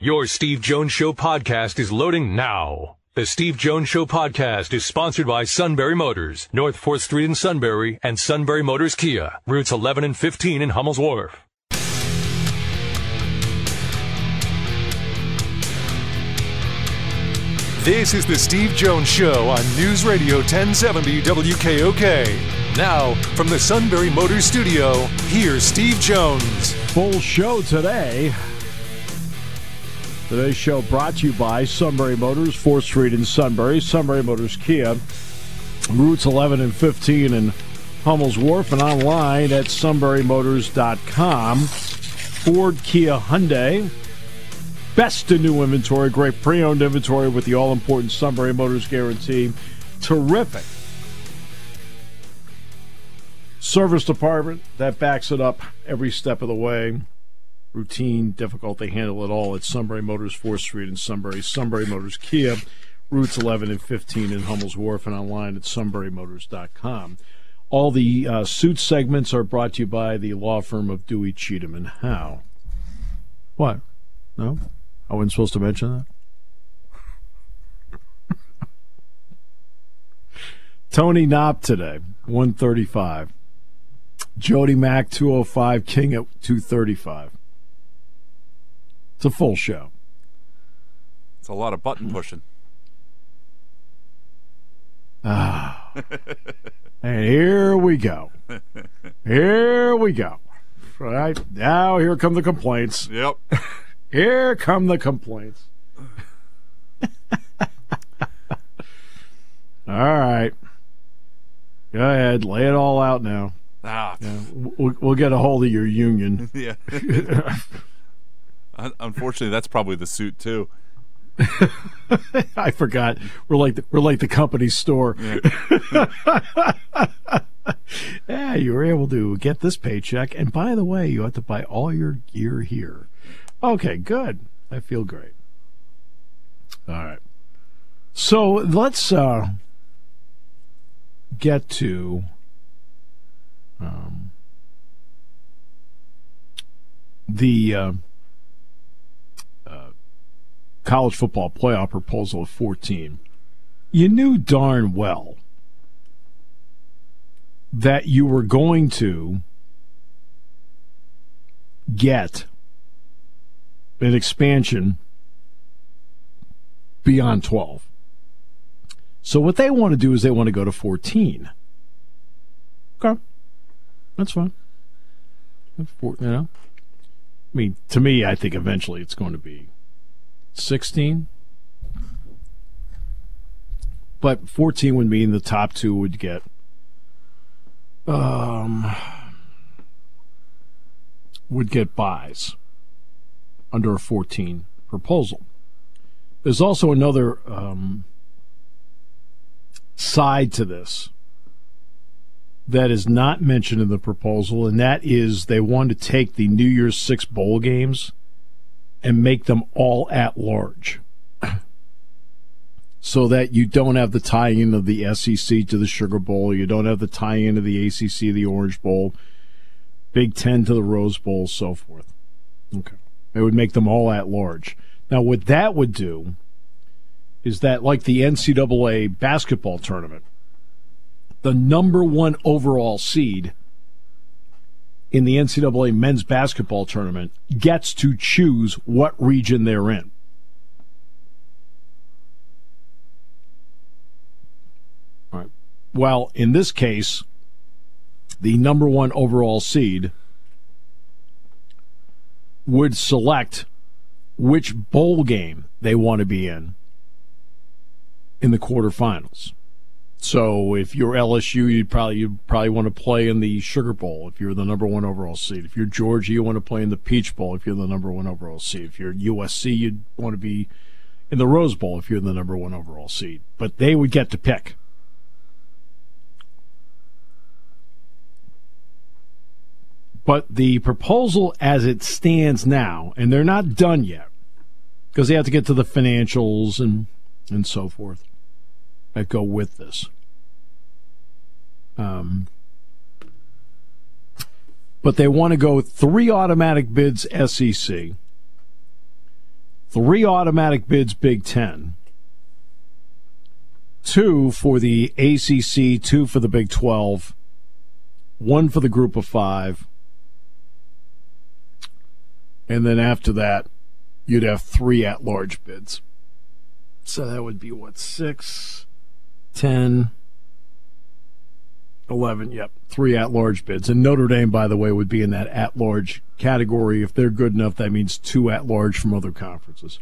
Your Steve Jones Show podcast is loading now. The Steve Jones Show podcast is sponsored by Sunbury Motors, North 4th Street in Sunbury, and Sunbury Motors Kia, routes 11 and 15 in Hummel's Wharf. This is the Steve Jones Show on News Radio 1070 WKOK. Now, from the Sunbury Motors Studio, here's Steve Jones. Full show today. Today's show brought to you by Sunbury Motors, 4th Street in Sunbury, Sunbury Motors Kia, routes 11 and 15 in Hummel's Wharf, and online at sunburymotors.com. Ford, Kia, Hyundai. Best in new inventory, great pre owned inventory with the all important Sunbury Motors guarantee. Terrific service department that backs it up every step of the way. Routine, difficult, they handle it all at Sunbury Motors, 4th Street in Sunbury. Sunbury Motors Kia, routes 11 and 15 in Hummel's Wharf, and online at sunburymotors.com. All the uh, suit segments are brought to you by the law firm of Dewey, Cheatham, and Howe. What? No? I wasn't supposed to mention that? Tony Knopp today, 135. Jody Mack, 205. King at 235. It's a full show. It's a lot of button pushing. Ah. and here we go. Here we go. Right now, here come the complaints. Yep. Here come the complaints. all right. Go ahead. Lay it all out now. Ah. Yeah, we'll, we'll get a hold of your union. yeah. Unfortunately, that's probably the suit too. I forgot. We're like the, we're like the company store. Yeah. yeah, you were able to get this paycheck, and by the way, you have to buy all your gear here. Okay, good. I feel great. All right. So let's uh, get to um, the uh, college football playoff proposal of 14. You knew darn well that you were going to get an expansion beyond 12. So what they want to do is they want to go to 14. Okay. That's fine. You know, I mean, to me, I think eventually it's going to be 16. But 14 would mean the top two would get um would get buys under a 14 proposal. There's also another um, side to this that is not mentioned in the proposal, and that is they want to take the New Year's Six bowl games and make them all at large. so that you don't have the tie in of the SEC to the Sugar Bowl, you don't have the tie in of the ACC, the Orange Bowl, Big Ten to the Rose Bowl, so forth. Okay. It would make them all at large. Now, what that would do is that, like the NCAA basketball tournament, the number one overall seed in the NCAA men's basketball tournament gets to choose what region they're in. All right. Well, in this case, the number one overall seed would select which bowl game they want to be in in the quarterfinals. So if you're LSU, you'd probably you probably want to play in the Sugar Bowl if you're the number one overall seed. If you're Georgia, you want to play in the Peach Bowl if you're the number one overall seed. If you're USC, you'd want to be in the Rose Bowl if you're the number one overall seed. But they would get to pick. But the proposal as it stands now, and they're not done yet, because they have to get to the financials and and so forth that go with this. Um, but they want to go three automatic bids SEC, three automatic bids, Big Ten, two for the ACC, two for the Big 12, one for the Group of Five. And then after that, you'd have three at large bids. So that would be what, six, ten, eleven? Yep, three at large bids. And Notre Dame, by the way, would be in that at large category. If they're good enough, that means two at large from other conferences.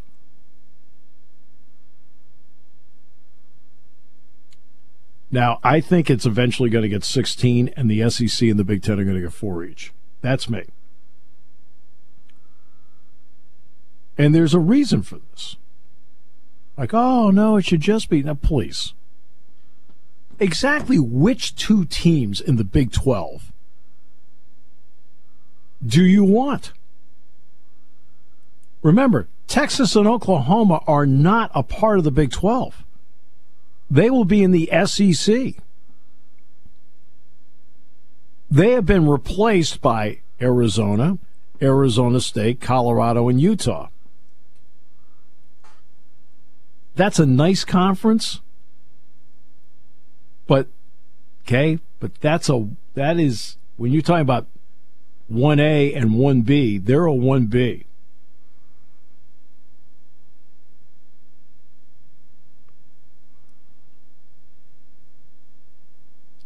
Now, I think it's eventually going to get 16, and the SEC and the Big Ten are going to get four each. That's me. And there's a reason for this. Like, oh, no, it should just be. Now, please. Exactly which two teams in the Big 12 do you want? Remember, Texas and Oklahoma are not a part of the Big 12. They will be in the SEC. They have been replaced by Arizona, Arizona State, Colorado, and Utah. That's a nice conference. But okay, but that's a that is when you're talking about 1A and 1B, they're a 1B.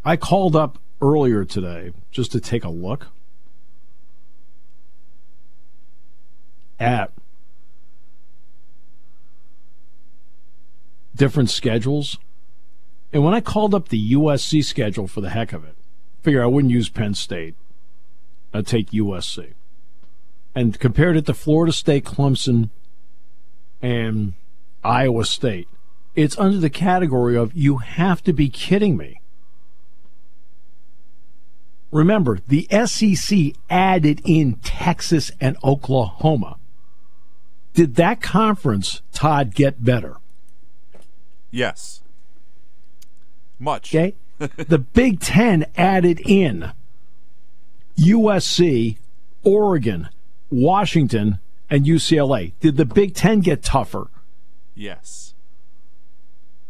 I called up earlier today just to take a look at different schedules. And when I called up the USC schedule for the heck of it, figure I wouldn't use Penn State. I'd take USC. And compared it to Florida State, Clemson, and Iowa State, it's under the category of you have to be kidding me. Remember, the SEC added in Texas and Oklahoma. Did that conference, Todd, get better? Yes. Much. Okay. the Big Ten added in USC, Oregon, Washington, and UCLA. Did the Big Ten get tougher? Yes.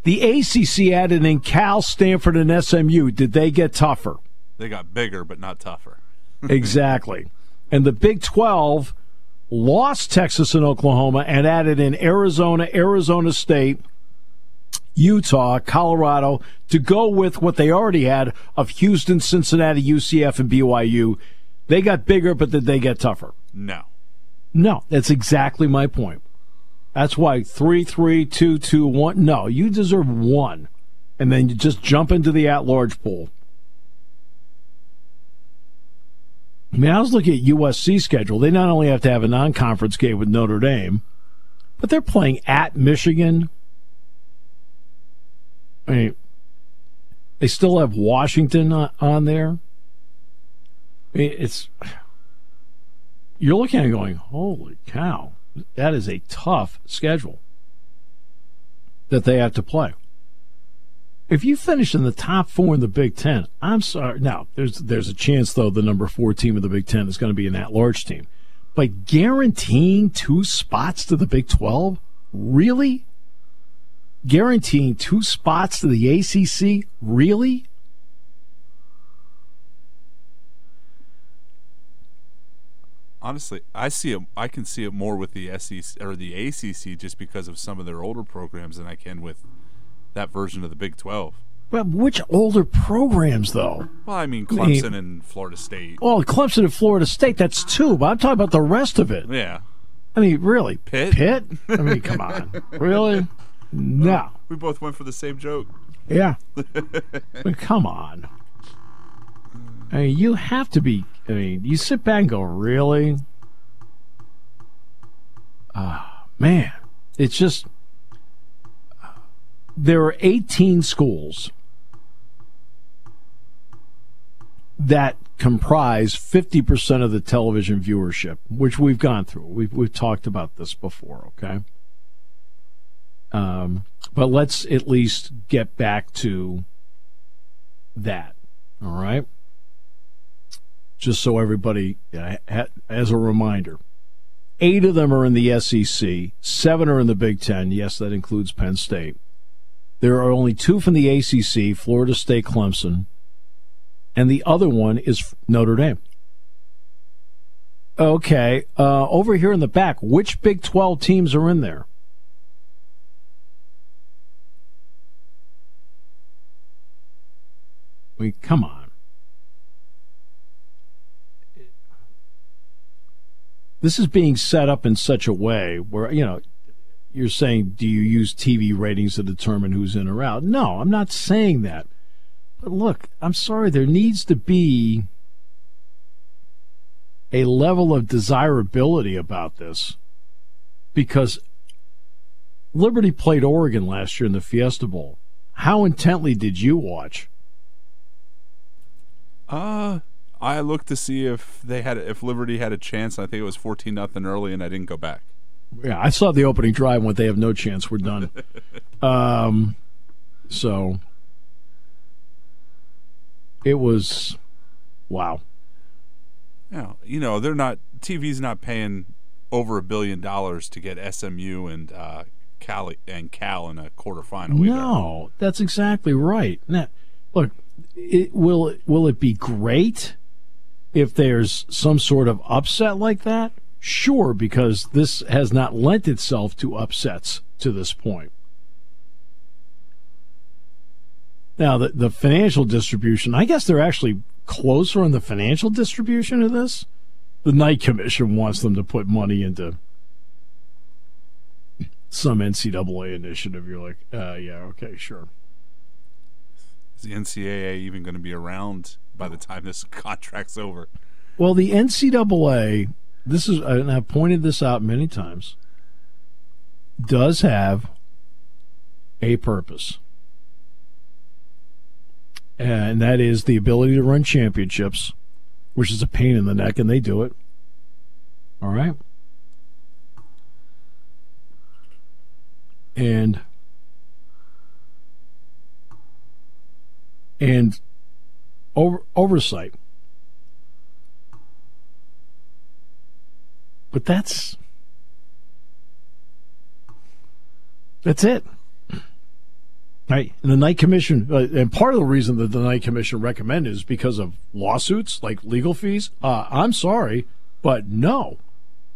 The ACC added in Cal, Stanford, and SMU. Did they get tougher? They got bigger, but not tougher. exactly. And the Big 12 lost Texas and Oklahoma and added in Arizona, Arizona State, Utah, Colorado to go with what they already had of Houston, Cincinnati, UCF, and BYU. They got bigger, but did they get tougher? No. No, that's exactly my point. That's why three, three, two, two, one. No, you deserve one, and then you just jump into the at-large pool. I mean, I was looking at USC schedule. They not only have to have a non-conference game with Notre Dame, but they're playing at Michigan, I mean, they still have Washington uh, on there. I mean, it's you're looking at going, holy cow, that is a tough schedule that they have to play. If you finish in the top four in the Big Ten, I'm sorry. Now, there's there's a chance though the number four team of the Big Ten is going to be an at-large team, but guaranteeing two spots to the Big Twelve, really? Guaranteeing two spots to the ACC? Really? Honestly, I see it. I can see it more with the SEC or the ACC just because of some of their older programs than I can with that version of the Big Twelve. Well, which older programs though? Well, I mean Clemson I mean, and Florida State. Well, Clemson and Florida State, that's two, but I'm talking about the rest of it. Yeah. I mean, really? Pitt? Pitt? I mean, come on. Really? No. We both went for the same joke. Yeah. but come on. I mean, you have to be. I mean, you sit back and go, really? Ah, uh, man. It's just. there are 18 schools that comprise 50% of the television viewership, which we've gone through. We've, we've talked about this before, okay? Um, but let's at least get back to that. All right. Just so everybody, as a reminder, Eight of them are in the SEC. Seven are in the Big Ten. Yes, that includes Penn State. There are only two from the ACC: Florida State, Clemson, and the other one is Notre Dame. Okay, uh, over here in the back, which Big Twelve teams are in there? Mean, come on. This is being set up in such a way where, you know, you're saying, do you use TV ratings to determine who's in or out? No, I'm not saying that. But look, I'm sorry, there needs to be a level of desirability about this because Liberty played Oregon last year in the Fiesta Bowl. How intently did you watch? Uh, I looked to see if they had if Liberty had a chance. I think it was fourteen nothing early, and I didn't go back. Yeah, I saw the opening drive. When they have no chance, we're done. um, so it was wow. Yeah, you know they're not TV's not paying over a billion dollars to get SMU and uh, Cal and Cal in a quarterfinal. No, either. that's exactly right. Now, look, it, will will it be great if there's some sort of upset like that? Sure, because this has not lent itself to upsets to this point. Now, the, the financial distribution, I guess they're actually closer on the financial distribution of this. The Knight Commission wants them to put money into some NCAA initiative. You're like, uh, yeah, okay, sure. Is the NCAA even going to be around by the time this contract's over? Well, the NCAA, this is, and I've pointed this out many times, does have a purpose. And that is the ability to run championships, which is a pain in the neck, and they do it. All right. And and over, oversight. But that's that's it. Right. And the Knight Commission, uh, and part of the reason that the Knight Commission recommended is because of lawsuits, like legal fees. Uh, I'm sorry, but no.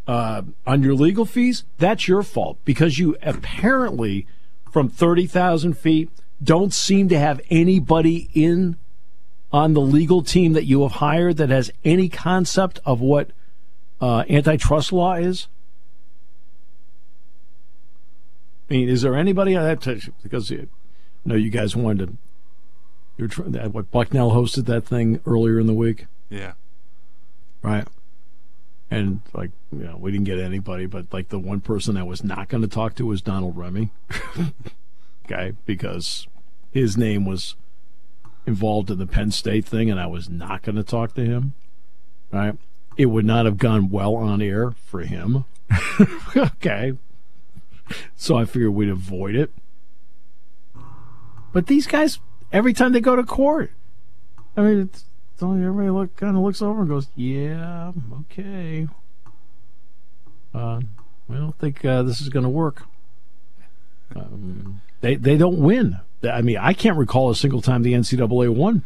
Uh, on your legal fees, that's your fault because you apparently, from 30,000 feet, don't seem to have anybody in on the legal team that you have hired that has any concept of what uh, antitrust law is? I mean, is there anybody on that? Because you know, you guys wanted to. You're trying. What Bucknell hosted that thing earlier in the week. Yeah. Right. And like, you know, we didn't get anybody, but like the one person I was not going to talk to was Donald Remy. okay, because his name was involved in the Penn State thing, and I was not going to talk to him. Right? It would not have gone well on air for him. okay. So I figured we'd avoid it. But these guys, every time they go to court, I mean, it's, it's only everybody look kind of looks over and goes, "Yeah, okay." Uh, I don't think uh, this is going to work. Um, they they don't win. I mean, I can't recall a single time the NCAA won.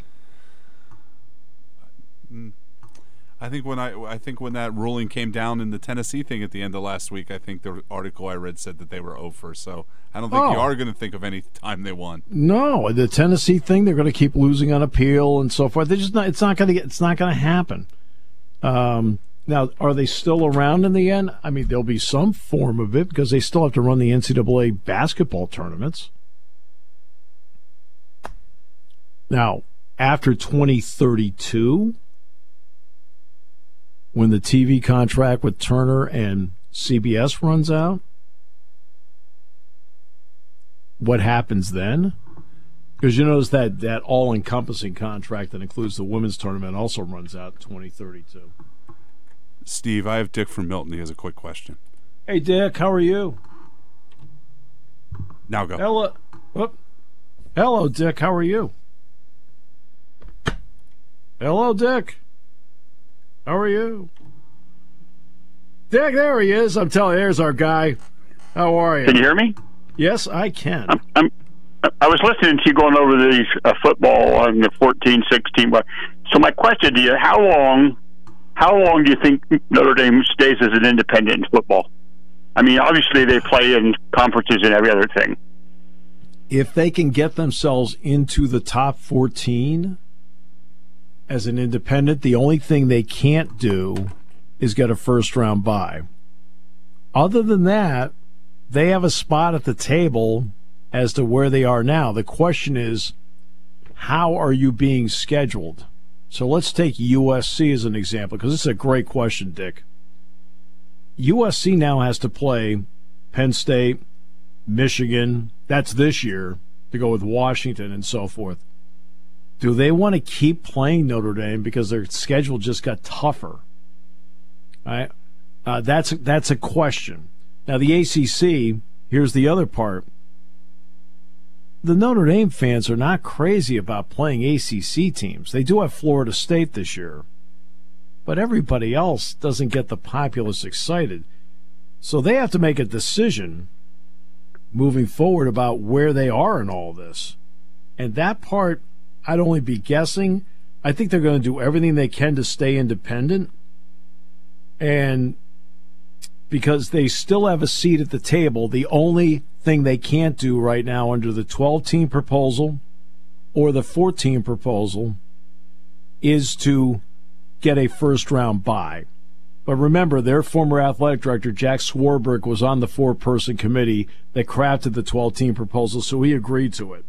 I think when I I think when that ruling came down in the Tennessee thing at the end of last week, I think the article I read said that they were over. So I don't think oh. you are going to think of any time they won. No, the Tennessee thing they're going to keep losing on appeal and so forth. They're just not. It's not going to get. It's not going to happen. Um, now, are they still around in the end? I mean, there'll be some form of it because they still have to run the NCAA basketball tournaments. Now, after 2032, when the TV contract with Turner and CBS runs out, what happens then? Because you notice that that all-encompassing contract that includes the women's tournament also runs out in 2032. Steve, I have Dick from Milton. He has a quick question. Hey, Dick, how are you? Now go. Hello, Whoop. hello, Dick. How are you? Hello, Dick. How are you? Dick, there he is. I'm telling you, there's our guy. How are you? Can you hear me? Yes, I can. I'm, I'm I was listening to you going over the uh, football on the 14, 16. So my question to you: How long, how long do you think Notre Dame stays as an independent in football? I mean, obviously they play in conferences and every other thing. If they can get themselves into the top 14 as an independent, the only thing they can't do is get a first round bye. Other than that, they have a spot at the table as to where they are now. The question is, how are you being scheduled? So let's take USC as an example because this is a great question, Dick. USC now has to play Penn State, Michigan, that's this year, to go with Washington and so forth. Do they want to keep playing Notre Dame because their schedule just got tougher? Right? Uh, that's that's a question. Now the ACC. Here's the other part the Notre Dame fans are not crazy about playing ACC teams. They do have Florida State this year, but everybody else doesn't get the populace excited. So they have to make a decision moving forward about where they are in all this. And that part, I'd only be guessing. I think they're going to do everything they can to stay independent. And because they still have a seat at the table, the only thing they can't do right now under the 12 team proposal or the 14 proposal is to get a first round bye. But remember, their former athletic director, Jack Swarbrick, was on the four person committee that crafted the 12 team proposal, so he agreed to it.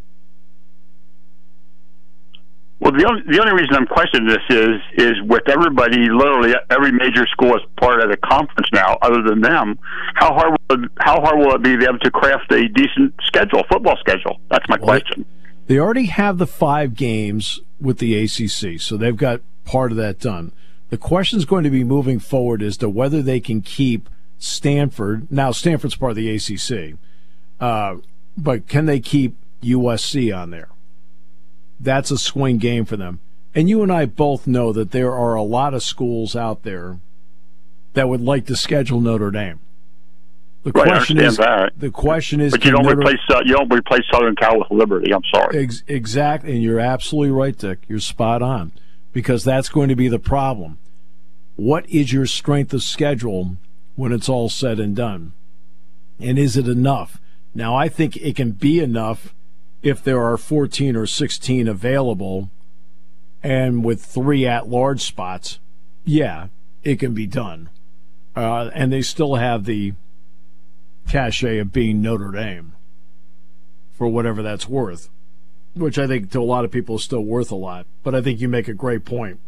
Well, the only, the only reason I'm questioning this is is with everybody, literally every major school is part of the conference now, other than them. How hard will it, how hard will it be able to craft a decent schedule, football schedule? That's my well, question. They already have the five games with the ACC, so they've got part of that done. The question is going to be moving forward as to whether they can keep Stanford. Now, Stanford's part of the ACC, uh, but can they keep USC on there? That's a swing game for them. And you and I both know that there are a lot of schools out there that would like to schedule Notre Dame. The right, question is that. the question is, but you don't Notre... replace uh, you don't replace Southern Cal with Liberty. I'm sorry. Ex- exactly, and you're absolutely right, Dick. You're spot on because that's going to be the problem. What is your strength of schedule when it's all said and done, and is it enough? Now, I think it can be enough if there are 14 or 16 available and with three at large spots, yeah, it can be done. Uh, and they still have the cachet of being Notre Dame for whatever that's worth, which I think to a lot of people is still worth a lot. But I think you make a great point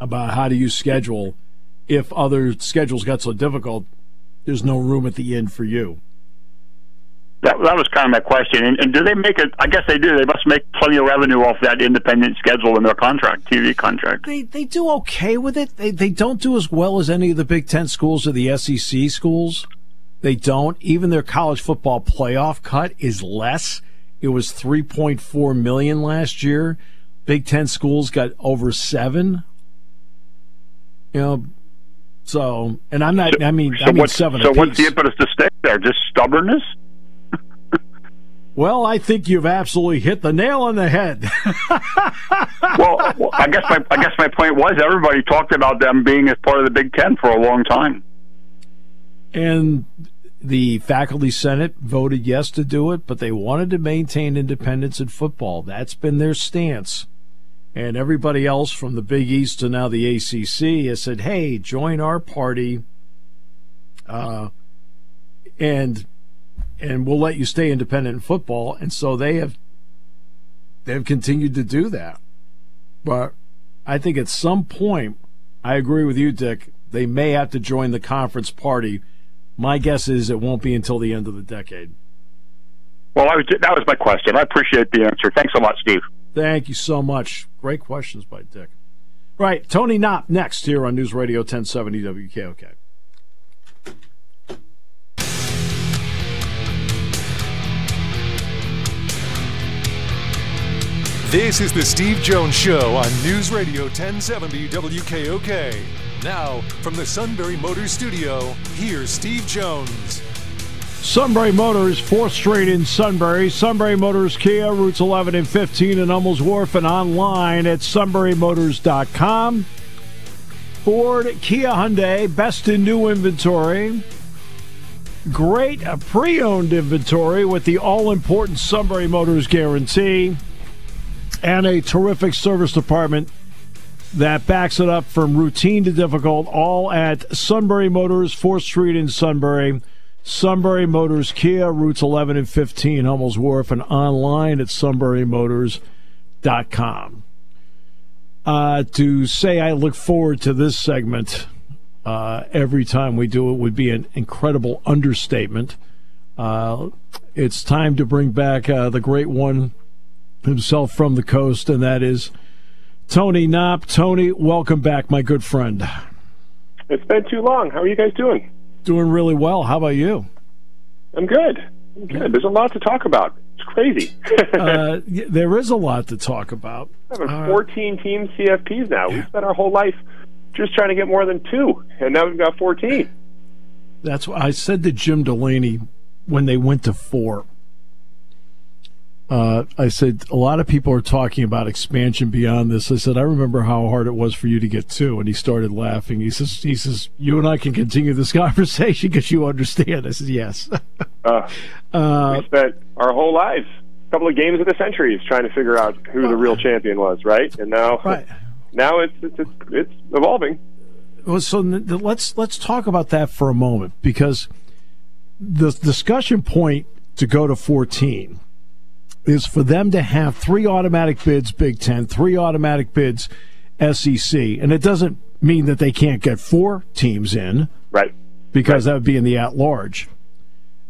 about how do you schedule if other schedules got so difficult, there's no room at the end for you that, that was kind of my question. And, and do they make it? I guess they do. They must make plenty of revenue off that independent schedule in their contract, TV contract. They they do okay with it. They they don't do as well as any of the Big Ten schools or the SEC schools. They don't. Even their college football playoff cut is less. It was three point four million last year. Big Ten schools got over seven. You know, so and I'm not. So, I mean, so I mean seven. So what's the impetus to stay there? Just stubbornness? Well, I think you've absolutely hit the nail on the head. well, I guess my I guess my point was everybody talked about them being as part of the Big Ten for a long time, and the faculty senate voted yes to do it, but they wanted to maintain independence in football. That's been their stance. And everybody else from the Big East to now the ACC has said, "Hey, join our party." Uh, and and we'll let you stay independent in football. And so they have they've continued to do that. But I think at some point, I agree with you, Dick. They may have to join the conference party. My guess is it won't be until the end of the decade. Well, I was, that was my question. I appreciate the answer. Thanks so much, Steve. Thank you so much. Great questions by Dick. Right, Tony Knopp next here on News Radio 1070 WKOK. This is the Steve Jones Show on News Radio 1070 WKOK. Now, from the Sunbury Motors Studio, here's Steve Jones. Sunbury Motors, 4th Street in Sunbury. Sunbury Motors Kia, routes 11 and 15 in Hummels Wharf, and online at sunburymotors.com. Ford, Kia Hyundai, best in new inventory. Great uh, pre owned inventory with the all important Sunbury Motors guarantee and a terrific service department that backs it up from routine to difficult, all at Sunbury Motors, 4th Street in Sunbury. Sunbury Motors Kia, routes 11 and 15, Hummels Wharf, and online at sunburymotors.com. Uh, to say I look forward to this segment uh, every time we do it would be an incredible understatement. Uh, it's time to bring back uh, the great one himself from the coast, and that is Tony Knopp. Tony, welcome back, my good friend. It's been too long. How are you guys doing? Doing really well. How about you? I'm good. I'm good. There's a lot to talk about. It's crazy. uh, there is a lot to talk about. Having uh, 14 team CFPs now. Yeah. We spent our whole life just trying to get more than two, and now we've got 14. That's what I said to Jim Delaney when they went to four. Uh, I said a lot of people are talking about expansion beyond this. I said I remember how hard it was for you to get two, and he started laughing. He says, "He says you and I can continue this conversation because you understand." I said, "Yes." uh, uh, we spent our whole lives, a couple of games of the centuries, trying to figure out who the real champion was, right? And now, right. now it's, it's it's, it's evolving. Well, so let's let's talk about that for a moment because the discussion point to go to fourteen is for them to have three automatic bids Big Ten, three automatic bids SEC, and it doesn't mean that they can't get four teams in, right? Because right. that would be in the at large.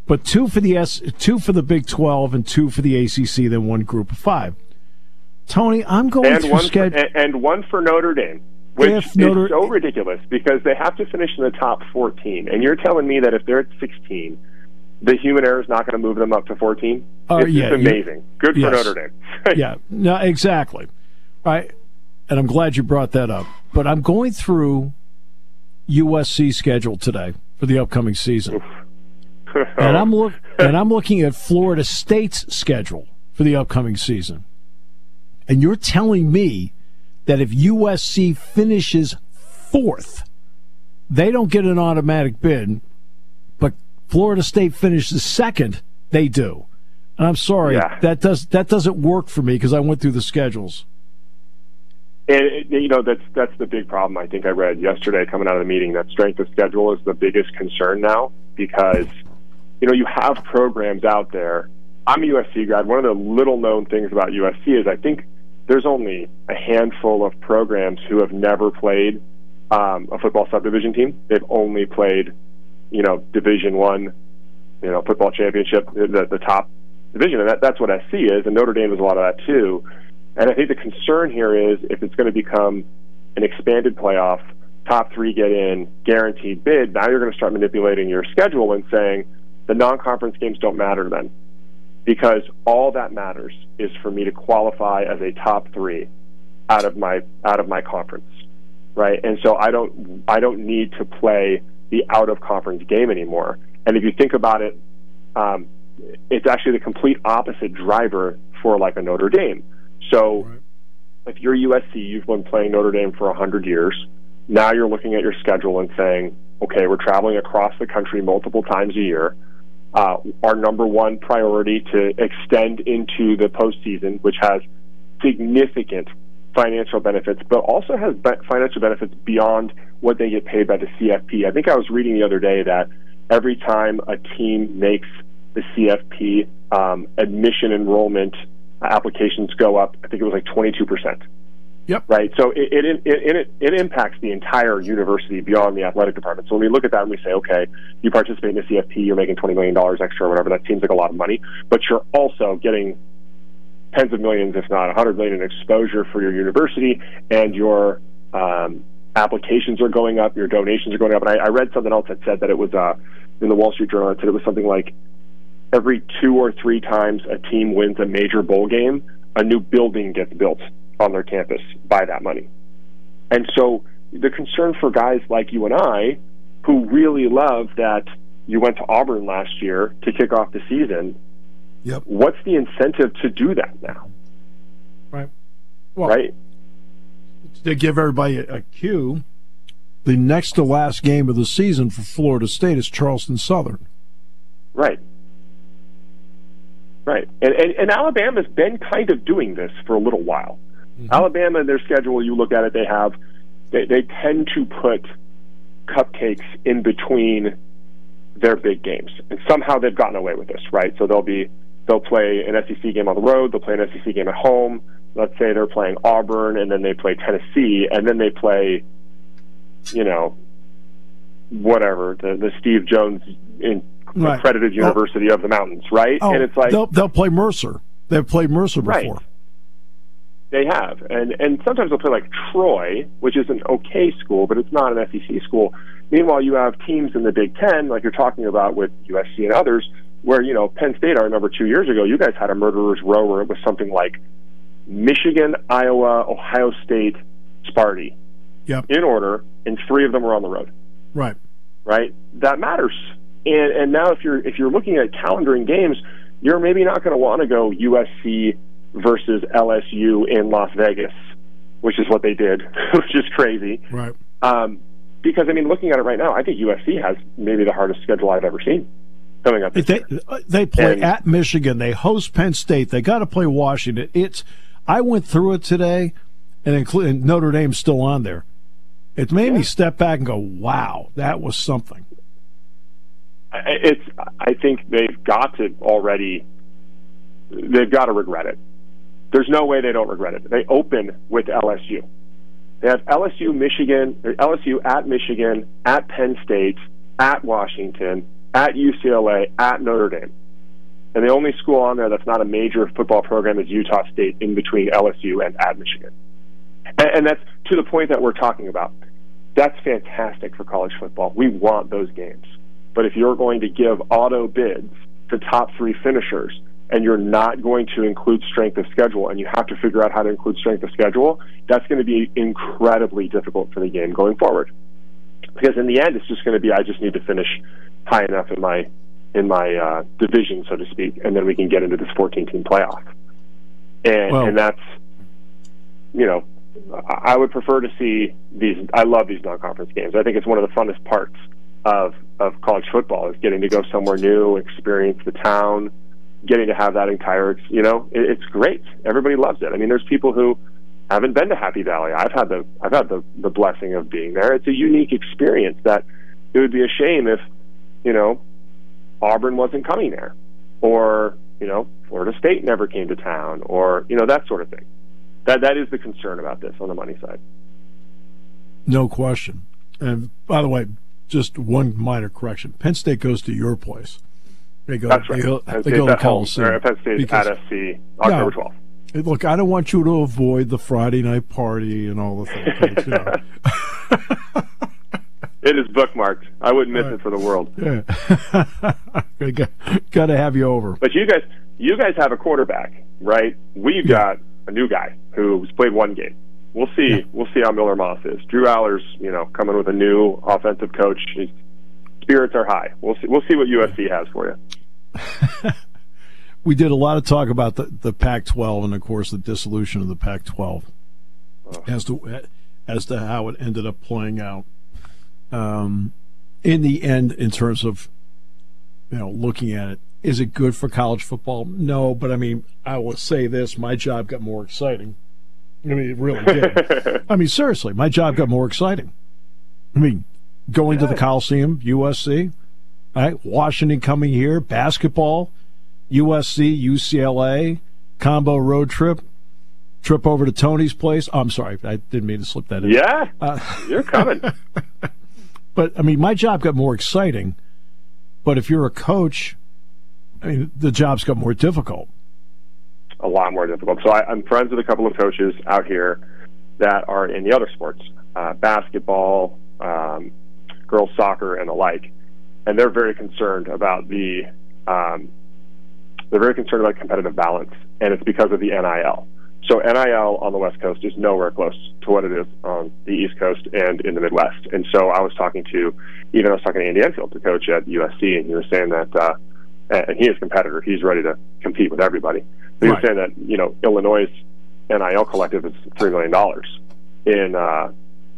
But two for the S, two for the Big Twelve, and two for the ACC, then one group of five. Tony, I'm going and to one schedule and one for Notre Dame, which is Notre, so ridiculous because they have to finish in the top 14, and you're telling me that if they're at 16 the human error is not going to move them up to 14. Uh, it's yeah, amazing. Good for yes. Notre Dame. yeah, no, exactly. Right, and I'm glad you brought that up. But I'm going through USC schedule today for the upcoming season, and I'm look and I'm looking at Florida State's schedule for the upcoming season. And you're telling me that if USC finishes fourth, they don't get an automatic bid Florida State finishes second, they do. And I'm sorry, yeah. that does that doesn't work for me because I went through the schedules. And you know that's that's the big problem. I think I read yesterday coming out of the meeting that strength of schedule is the biggest concern now because you know you have programs out there. I'm a USC grad. One of the little known things about USC is I think there's only a handful of programs who have never played um, a football subdivision team. They've only played you know, Division One, you know, football championship, the, the top division, and that, that's what SC is, and Notre Dame is a lot of that too. And I think the concern here is if it's going to become an expanded playoff, top three get in, guaranteed bid. Now you're going to start manipulating your schedule and saying the non-conference games don't matter then, because all that matters is for me to qualify as a top three out of my out of my conference, right? And so I don't I don't need to play the out of conference game anymore. And if you think about it, um, it's actually the complete opposite driver for like a Notre Dame. So right. if you're USC, you've been playing Notre Dame for 100 years. Now you're looking at your schedule and saying, okay, we're traveling across the country multiple times a year. Uh, our number one priority to extend into the postseason, which has significant financial benefits, but also has financial benefits beyond what they get paid by the CFP. I think I was reading the other day that every time a team makes the CFP, um, admission enrollment applications go up. I think it was like 22 percent. Yep. Right. So it it, it it, it impacts the entire university beyond the athletic department. So when we look at that and we say, okay, you participate in the CFP, you're making twenty million dollars extra or whatever. That seems like a lot of money, but you're also getting tens of millions, if not a hundred million, in exposure for your university, and your um, applications are going up, your donations are going up. And I, I read something else that said that it was uh, in the Wall Street Journal. It said it was something like every two or three times a team wins a major bowl game, a new building gets built on their campus by that money. And so the concern for guys like you and I, who really love that you went to Auburn last year to kick off the season. Yep. What's the incentive to do that now? Right. Well, right. To give everybody a, a cue, the next to last game of the season for Florida State is Charleston Southern. Right. Right. And, and, and Alabama's been kind of doing this for a little while. Mm-hmm. Alabama, their schedule, you look at it, they have, they, they tend to put cupcakes in between their big games. And somehow they've gotten away with this, right? So they'll be, they'll play an SEC game on the road, they'll play an SEC game at home. Let's say they're playing Auburn and then they play Tennessee and then they play, you know, whatever, the, the Steve Jones in right. accredited University oh. of the Mountains, right? Oh, and it's like they'll, they'll play Mercer. They've played Mercer before. Right. They have, and and sometimes they'll play like Troy, which is an okay school, but it's not an SEC school. Meanwhile, you have teams in the Big Ten, like you're talking about with USC and others, where you know Penn State. I remember two years ago, you guys had a murderer's row where it was something like Michigan, Iowa, Ohio State, Sparty, yep. in order, and three of them were on the road. Right. Right. That matters and and now if you're if you're looking at calendaring games, you're maybe not going to want to go USC versus LSU in Las Vegas, which is what they did, which is crazy. Right. Um, because I mean, looking at it right now, I think USC has maybe the hardest schedule I've ever seen coming up. They year. they play and, at Michigan. They host Penn State. They got to play Washington. It's I went through it today, and, include, and Notre Dame's still on there. It made yeah. me step back and go, "Wow, that was something." it's I think they've got to already they've got to regret it. There's no way they don't regret it. They open with LSU. They have LSU, Michigan, LSU at Michigan, at Penn State, at Washington, at UCLA, at Notre Dame. And the only school on there that's not a major football program is Utah State in between LSU and at Michigan. And, and that's to the point that we're talking about. That's fantastic for college football. We want those games. But if you're going to give auto bids to top three finishers and you're not going to include strength of schedule and you have to figure out how to include strength of schedule, that's going to be incredibly difficult for the game going forward. Because in the end, it's just going to be I just need to finish high enough in my in my uh, division, so to speak, and then we can get into this 14 team playoff. And, well, and that's, you know, I would prefer to see these. I love these non conference games. I think it's one of the funnest parts of of college football is getting to go somewhere new, experience the town, getting to have that entire. You know, it, it's great. Everybody loves it. I mean, there's people who haven't been to Happy Valley. I've had the I've had the the blessing of being there. It's a unique experience that it would be a shame if you know Auburn wasn't coming there, or you know Florida State never came to town, or you know that sort of thing. That that is the concern about this on the money side. No question. And by the way, just one minor correction. Penn State goes to your place. They go. That's right. They go, Penn they go to Coliseum. Penn State because, at SC October twelfth. Look, I don't want you to avoid the Friday night party and all the things. You know. it is bookmarked. I wouldn't miss right. it for the world. Yeah. got to have you over. But you guys, you guys have a quarterback, right? We've yeah. got a new guy who's played one game we'll see. Yeah. We'll see how Miller Moss is. Drew Allar's, you know, coming with a new offensive coach. His spirits are high. We'll see. We'll see what USC has for you. we did a lot of talk about the, the Pac-12 and, of course, the dissolution of the Pac-12 oh. as to as to how it ended up playing out. Um, in the end, in terms of you know looking at it, is it good for college football? No, but I mean, I will say this: my job got more exciting I mean, it really did. I mean, seriously, my job got more exciting. I mean, going yeah. to the Coliseum, USC, right? Washington coming here, basketball, USC, UCLA, combo road trip, trip over to Tony's place. Oh, I'm sorry, I didn't mean to slip that in. Yeah, uh, you're coming. but I mean, my job got more exciting. But if you're a coach, I mean, the job's got more difficult a lot more difficult. So I, am friends with a couple of coaches out here that are in the other sports, uh, basketball, um, girls soccer, and the like, and they're very concerned about the um, they're very concerned about competitive balance, and it's because of the NIL. So NIL on the West Coast is nowhere close to what it is on the East Coast and in the Midwest. And so I was talking to, even I was talking to Andy Enfield, the coach at USC, and he was saying that, uh, and he is a competitor. He's ready to compete with everybody. But he was saying that you know Illinois' NIL collective is three million dollars in uh,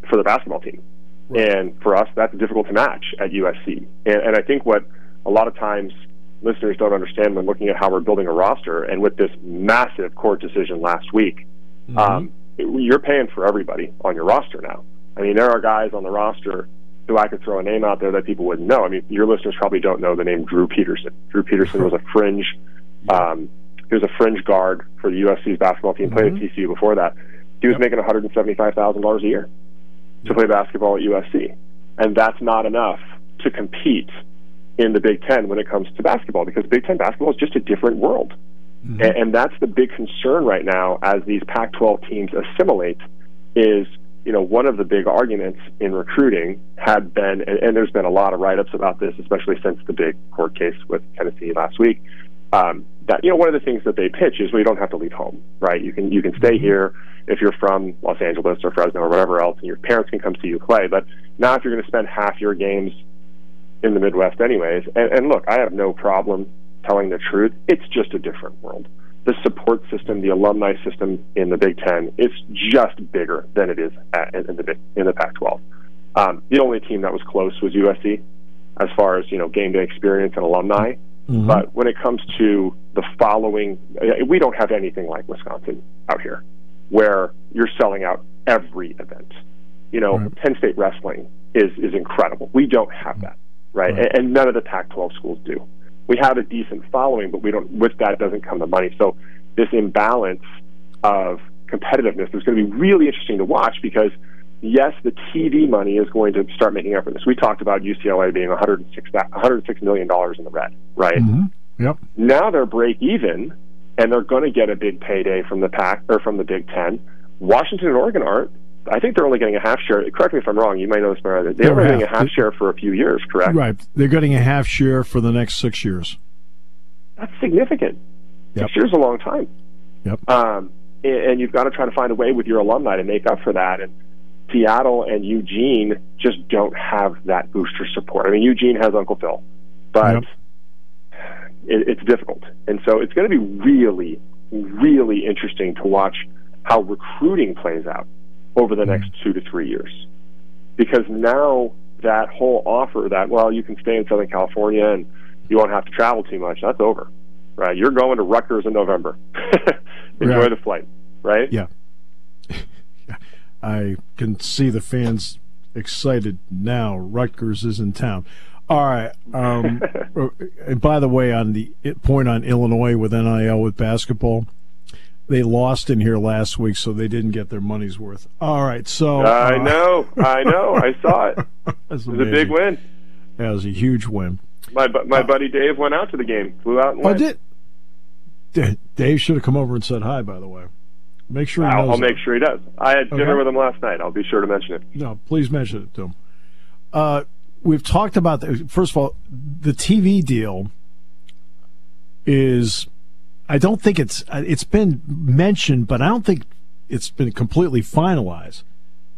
for the basketball team, right. and for us that's difficult to match at USC. And, and I think what a lot of times listeners don't understand when looking at how we're building a roster, and with this massive court decision last week, mm-hmm. um, you're paying for everybody on your roster now. I mean, there are guys on the roster who I could throw a name out there that people wouldn't know. I mean, your listeners probably don't know the name Drew Peterson. Drew Peterson was a fringe. Um, he was a fringe guard for the USC's basketball team. Played mm-hmm. at TCU before that. He was yep. making one hundred and seventy-five thousand dollars a year to yep. play basketball at USC, and that's not enough to compete in the Big Ten when it comes to basketball because Big Ten basketball is just a different world. Mm-hmm. And, and that's the big concern right now as these Pac 12 teams assimilate is you know, one of the big arguments in recruiting had been, and, and there's been a lot of write ups about this, especially since the big court case with Tennessee last week. Um, that you know, one of the things that they pitch is, well, you don't have to leave home, right? You can you can stay mm-hmm. here if you're from Los Angeles or Fresno or whatever else, and your parents can come see you play. But now, if you're going to spend half your games in the Midwest, anyways, and, and look, I have no problem telling the truth. It's just a different world the support system, the alumni system in the Big Ten is just bigger than it is at, in the in the Pac-12. Um, the only team that was close was USC, as far as you know, game day experience and alumni. Mm-hmm. But when it comes to the following, we don't have anything like Wisconsin out here, where you're selling out every event. You know, right. Penn State wrestling is is incredible. We don't have that, right? right. And, and none of the Pac-12 schools do we have a decent following, but we don't. With that doesn't come the money. So this imbalance of competitiveness is going to be really interesting to watch because yes, the TV money is going to start making up for this. We talked about UCLA being 106 106 million dollars in the red, right? Mm-hmm. Yep. Now they're break even, and they're going to get a big payday from the pack or from the Big Ten. Washington and Oregon aren't. I think they're only getting a half share. Correct me if I'm wrong. You might know this better. They're, only getting a half share for a few years. Correct. Right. They're getting a half share for the next six years. That's significant. Yep. Six years is a long time. Yep. Um, and, and you've got to try to find a way with your alumni to make up for that. And Seattle and Eugene just don't have that booster support. I mean, Eugene has Uncle Phil, but yep. it, it's difficult. And so it's going to be really, really interesting to watch how recruiting plays out over the next two to three years. Because now that whole offer that, well, you can stay in Southern California and you won't have to travel too much, that's over. Right? You're going to Rutgers in November. Enjoy right. the flight, right? Yeah. I can see the fans excited now. Rutgers is in town. All right. Um, and by the way, on the point on Illinois with NIL with basketball, they lost in here last week, so they didn't get their money's worth. All right, so I uh, know, I know, I saw it. it was a big win. Yeah, it was a huge win. My my uh, buddy Dave went out to the game, flew out and oh, went. did. Dave should have come over and said hi. By the way, make sure he I'll, I'll make sure he does. I had dinner okay. with him last night. I'll be sure to mention it. No, please mention it to him. Uh, we've talked about the, first of all the TV deal is I don't think it's it's been mentioned, but I don't think it's been completely finalized.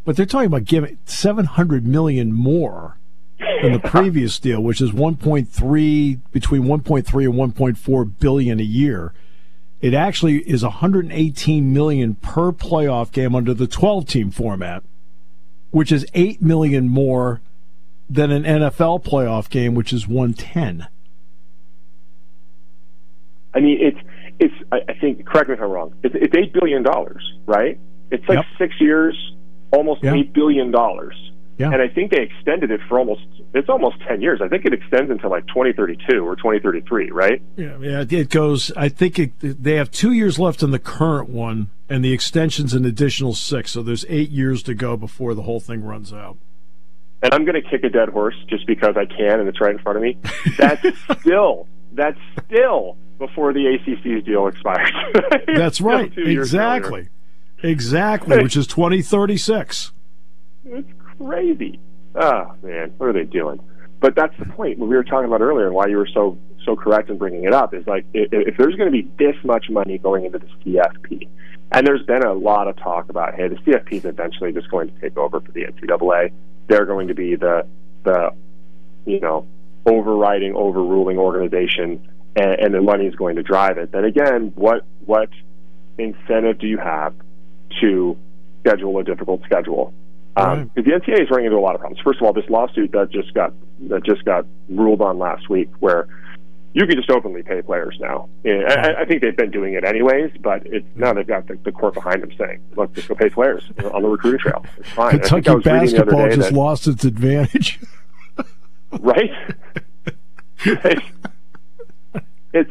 But they're talking about giving 700 million more than the previous deal, which is 1.3 between 1.3 and 1.4 billion a year. It actually is 118 million per playoff game under the 12 team format, which is 8 million more than an NFL playoff game, which is 110. I mean, it's it's I, I think correct me if I'm wrong. It's, it's eight billion dollars, right? It's like yep. six years, almost eight billion dollars. Yeah. And I think they extended it for almost it's almost 10 years. I think it extends until like 2032 or 2033, right? Yeah, yeah, it goes I think it, they have 2 years left in the current one and the extension's an additional 6, so there's 8 years to go before the whole thing runs out. And I'm going to kick a dead horse just because I can and it's right in front of me. That's still that's still before the ACC's deal expires. That's right. Exactly. Exactly, which is 2036. It's crazy. Oh, man. What are they doing? but that's the point. What we were talking about earlier, and why you were so so correct in bringing it up is like if, if there's going to be this much money going into the CFP, and there's been a lot of talk about, hey, the CFP is eventually just going to take over for the NCAA. They're going to be the the you know overriding, overruling organization, and, and the money is going to drive it. Then again, what what incentive do you have to schedule a difficult schedule? Um, right. The NCAA is running into a lot of problems. First of all, this lawsuit that just got that just got ruled on last week, where you can just openly pay players now. I, I think they've been doing it anyways, but it's, now they've got the, the court behind them saying, "Look, just go pay players on the recruiting trail. It's fine." Kentucky basketball just that, lost its advantage. right? It's.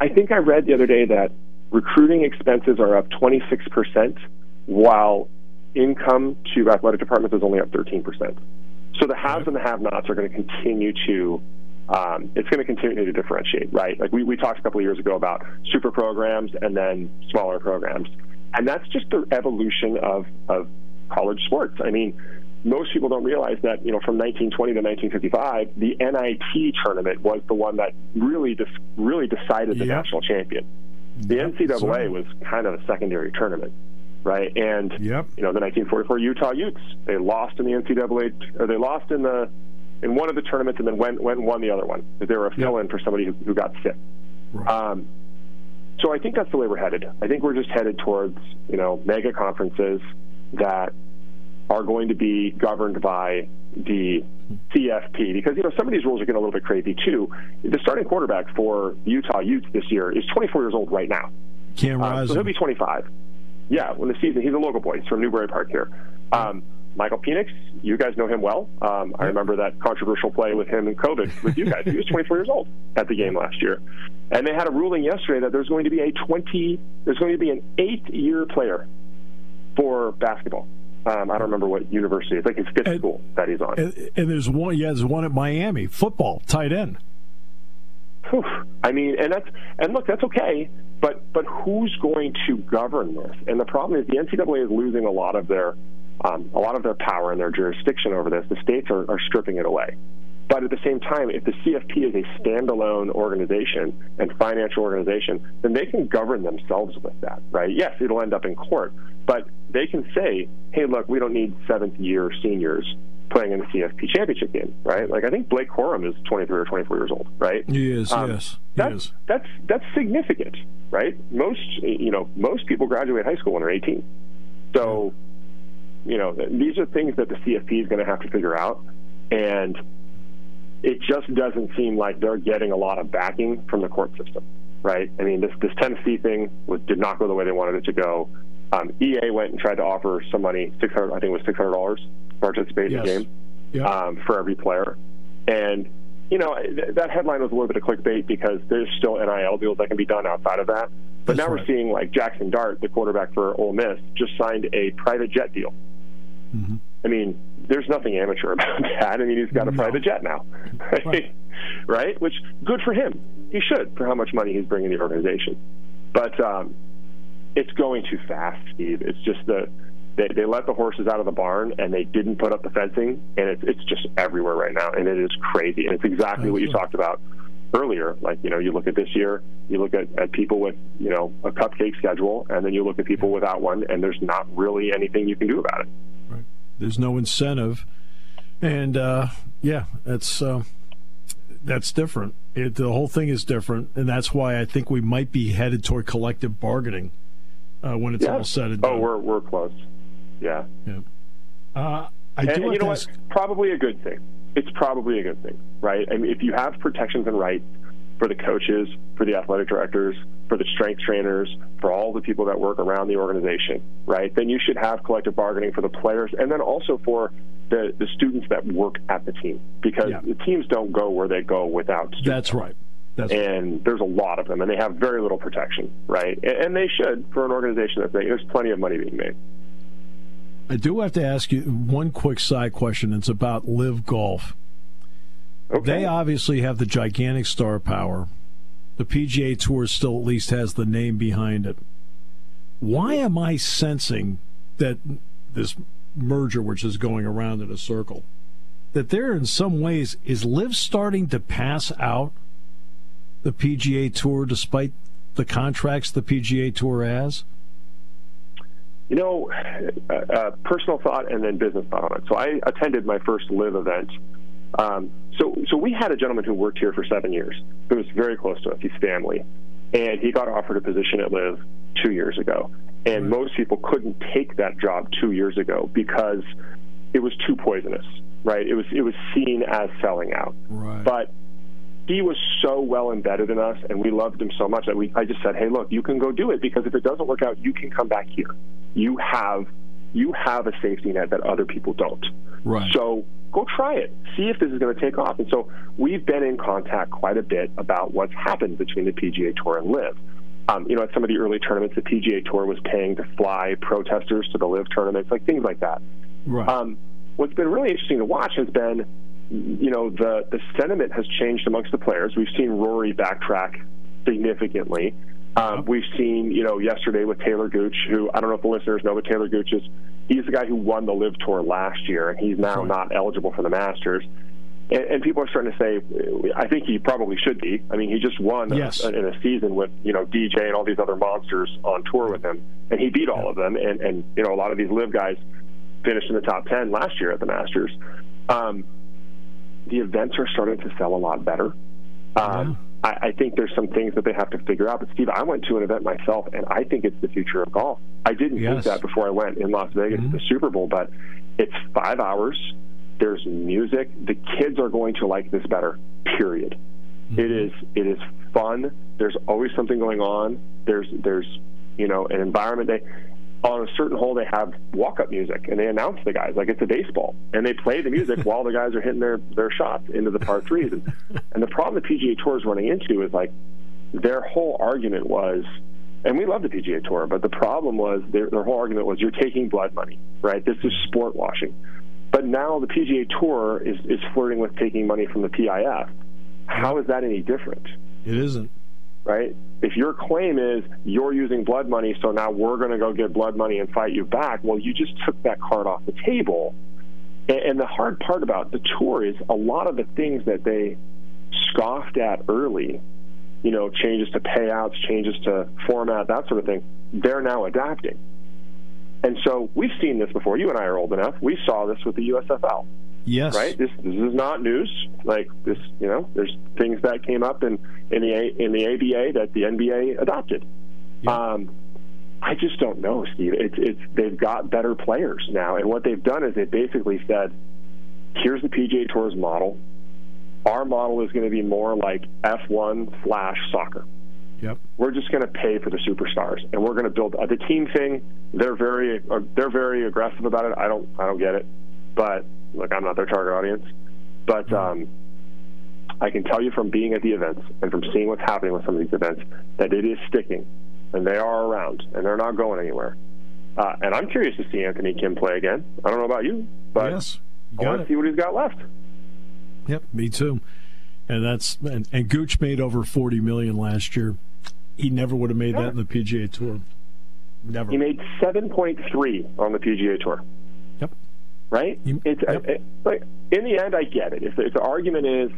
I think I read the other day that recruiting expenses are up 26 percent, while income to athletic departments is only up 13 percent. So the haves and the have-nots are going to continue to um, it's going to continue to differentiate, right? Like we, we talked a couple of years ago about super programs and then smaller programs. And that's just the evolution of, of college sports. I mean, most people don't realize that, you know, from 1920 to 1955, the NIT tournament was the one that really, de- really decided the yep. national champion. The yep, NCAA was kind of a secondary tournament right? And yep. you know, the 1944 Utah Utes, they lost in the NCAA, or they lost in the in one of the tournaments and then went went and won the other one. They were a fill-in for somebody who, who got sick. Right. Um, so I think that's the way we're headed. I think we're just headed towards you know mega conferences that are going to be governed by the CFP because you know some of these rules are getting a little bit crazy too. The starting quarterback for Utah Utes this year is 24 years old right now. Cam um, so he'll be 25. Yeah, when the season he's a local boy. He's from Newbury Park here. Um, Michael Penix, you guys know him well. Um, I remember that controversial play with him and COVID with you guys. he was 24 years old at the game last year, and they had a ruling yesterday that there's going to be a 20, there's going to be an eight-year player for basketball. Um, I don't remember what university. It's like it's fifth and, school that he's on. And, and, there's one. Yeah, there's one at Miami football tight end. Whew. I mean, and that's and look, that's okay. But but who's going to govern this? And the problem is the NCAA is losing a lot of their um, a lot of their power and their jurisdiction over this. The states are, are stripping it away. But at the same time, if the CFP is a standalone organization and financial organization, then they can govern themselves with that, right? Yes, it'll end up in court, but they can say, hey, look, we don't need seventh year seniors playing in the CFP championship game, right? Like I think Blake Corum is 23 or 24 years old, right? He is, um, yes. He that's, is. That's that's significant, right? Most you know most people graduate high school when they're 18, so you know, these are things that the CFP is going to have to figure out. And it just doesn't seem like they're getting a lot of backing from the court system, right? I mean, this, this Tennessee thing was, did not go the way they wanted it to go. Um, EA went and tried to offer some money, 600 I think it was $600 to participate yes. in the game yep. um, for every player. And, you know, th- that headline was a little bit of clickbait because there's still NIL deals that can be done outside of that. But That's now right. we're seeing like Jaxson Dart, the quarterback for Ole Miss, just signed a private jet deal Mm-hmm. I mean, there's nothing amateur about that. I mean, he's got a no. private jet now, right? right? Which good for him. He should for how much money he's bringing the organization. But um, it's going too fast, Steve. It's just the they, they let the horses out of the barn and they didn't put up the fencing, and it's it's just everywhere right now, and it is crazy. And it's exactly what you talked about earlier. Like, you know, you look at this year, you look at, at people with, you know, a cupcake schedule, and then you look at people without one, and there's not really anything you can do about it. There's no incentive, and uh, yeah, that's uh, that's different. It, the whole thing is different, and that's why I think we might be headed toward collective bargaining uh, when it's yeah. all said and oh, done. Oh, we're we're close. Yeah. Yeah. Uh, I and, do and you know ask... what? Probably a good thing. It's probably a good thing, right? I mean, if you have protections and rights for the coaches, for the athletic directors, for the strength trainers, for all the people that work around the organization, right? Then you should have collective bargaining for the players and then also for the, the students that work at the team because yeah. the teams don't go where they go without students. That's right. That's and there's a lot of them, and they have very little protection, right? And they should for an organization that's there's plenty of money being made. I do have to ask you one quick side question. It's about LIV Golf. Okay. They obviously have the gigantic star power. The PGA Tour still at least has the name behind it. Why am I sensing that this merger, which is going around in a circle, that there in some ways is LIV starting to pass out the PGA Tour despite the contracts the PGA Tour has? You know, uh, uh, personal thought and then business thought on it. So I attended my first LIV event. Um, so, so we had a gentleman who worked here for seven years who was very close to us. He's family, and he got offered a position at LIV two years ago. And most people couldn't take that job two years ago because it was too poisonous, right? It was it was seen as selling out. Right. But he was so well embedded in us, and we loved him so much that we I just said, "Hey, look, you can go do it because if it doesn't work out, you can come back here. You have you have a safety net that other people don't. Right. So go try it. See if this is going to take off. And so we've been in contact quite a bit about what's happened between the PGA Tour and LIV. Um, you know, at some of the early tournaments, the PGA Tour was paying to fly protesters to the LIV tournaments, like things like that. Right. Um, what's been really interesting to watch has been, you know, the the sentiment has changed amongst the players. We've seen Rory backtrack significantly. Um, we've seen, you know, yesterday with Taylor Gooch, who I don't know if the listeners know, but Taylor Gooch is he's the guy who won the LIV Tour last year, and he's now not eligible for the Masters. And, and people are starting to say, I think he probably should be. I mean, he just won Yes. a, in a season with you know DJ and all these other monsters on tour with him, and he beat all of them. And and you know, a lot of these LIV guys finished in the top ten last year at the Masters. Um, the events are starting to sell a lot better. Um, I, I think there's some things that they have to figure out. But Steve, I went to an event myself, and I think it's the future of golf. I didn't think that before I went in Las Vegas to the Super Bowl, but it's five hours. There's music. The kids are going to like this better. Period. It is. It is fun. There's always something going on. There's there's you know an environment. They on a certain hole they have walk up music and they announce the guys like it's a baseball and they play the music while the guys are hitting their their shots into the par threes. And, and the problem the PGA Tour is running into is like their whole argument was. And we love the PGA Tour, but the problem was their, their whole argument was you're taking blood money, right? This is sport washing. But now the PGA Tour is, is flirting with taking money from the PIF. How is that any different? it isn't. Right? If your claim is you're using blood money, so now we're going to go get blood money and fight you back, well, you just took that card off the table. And, the hard part about the tour is a lot of the things that they scoffed at early, you know, changes to payouts, changes to format, that sort of thing, they're now adapting. And so we've seen this before. You and I are old enough. We saw this with the USFL Yes. right? This this is not news. Like this, you know, there's things that came up in in the A, in the ABA that the NBA adopted. Um, I just don't know, Steve. It's it's they've got better players now, and what they've done is they basically said, "Here's the PGA Tour's model. Our model is going to be more like F1 slash soccer." Yep. we're just going to pay for the superstars, and we're going to build uh, the team thing. They're very uh, they're very aggressive about it. I don't I don't get it, but look, I'm not their target audience. But um, I can tell you from being at the events and from seeing what's happening with some of these events that it is sticking, and they are around, and they're not going anywhere. Uh, and I'm curious to see Anthony Kim play again. I don't know about you, but yes. I want to see what he's got left. Yep, me too. And that's and, and Gooch made over forty million last year. He never would have made that in the PGA Tour. Never. He made 7.3 on the PGA Tour. Right? You- It's yep. I, I, like in the end, I get it. If, if the argument is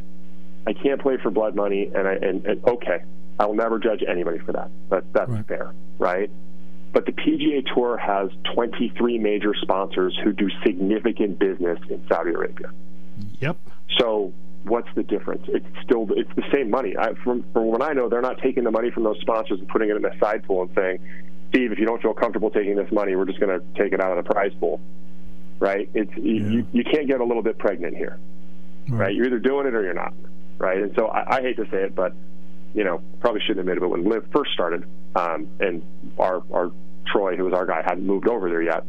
I can't play for blood money, and I and, and okay, I will never judge anybody for that. That that's Right. fair, right? But the PGA Tour has 23 major sponsors who do significant business in Saudi Arabia. Yep. So what's the difference? It's still it's the same money. I, from from what I know, they're not taking the money from those sponsors and putting it in a side pool and saying, "Steve, if you don't feel comfortable taking this money, we're just going to take it out of the prize pool." Right? It's you, you, you can't get a little bit pregnant here, right. You're either doing it or you're not, right? And so I, I hate to say it, but you know, probably shouldn't admit it, but when Liv first started, um, and our our Troy, who was our guy, hadn't moved over there yet.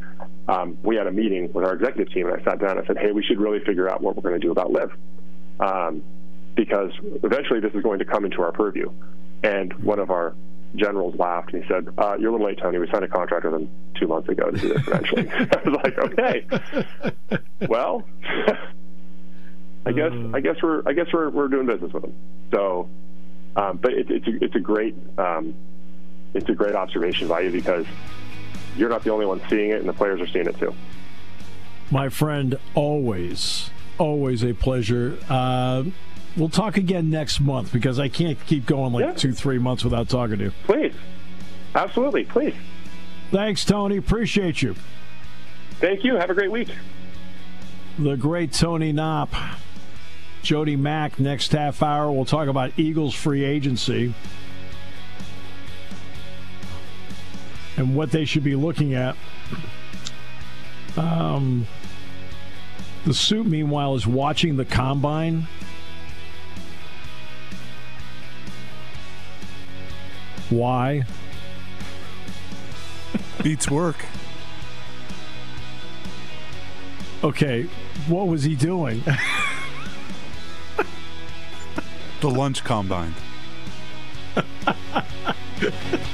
Um, we had a meeting with our executive team, and I sat down and I said, "Hey, we should really figure out what we're going to do about Liv, um, because eventually this is going to come into our purview." And one of our generals laughed and he said, uh, "You're a little late, Tony. We signed a contract with them two months ago to do this eventually." I was like, "Okay, well." I guess I guess we're I guess we're we're doing business with them. So, um, but it, it's a, it's a great um, it's a great observation by you because you're not the only one seeing it, and the players are seeing it too. My friend always Always a pleasure. Uh, we'll talk again next month because I can't keep going like Yeah. two, three months without talking to you. Please. Absolutely. Please. Thanks, Tony. Appreciate you. Thank you. Have a great week. The great Tony Knopp. Jody Mac next half hour. We'll talk about Eagles free agency and what they should be looking at. Um, the suit, meanwhile, is watching the combine. Why? Beats work. Okay, what was he doing? The lunch combine.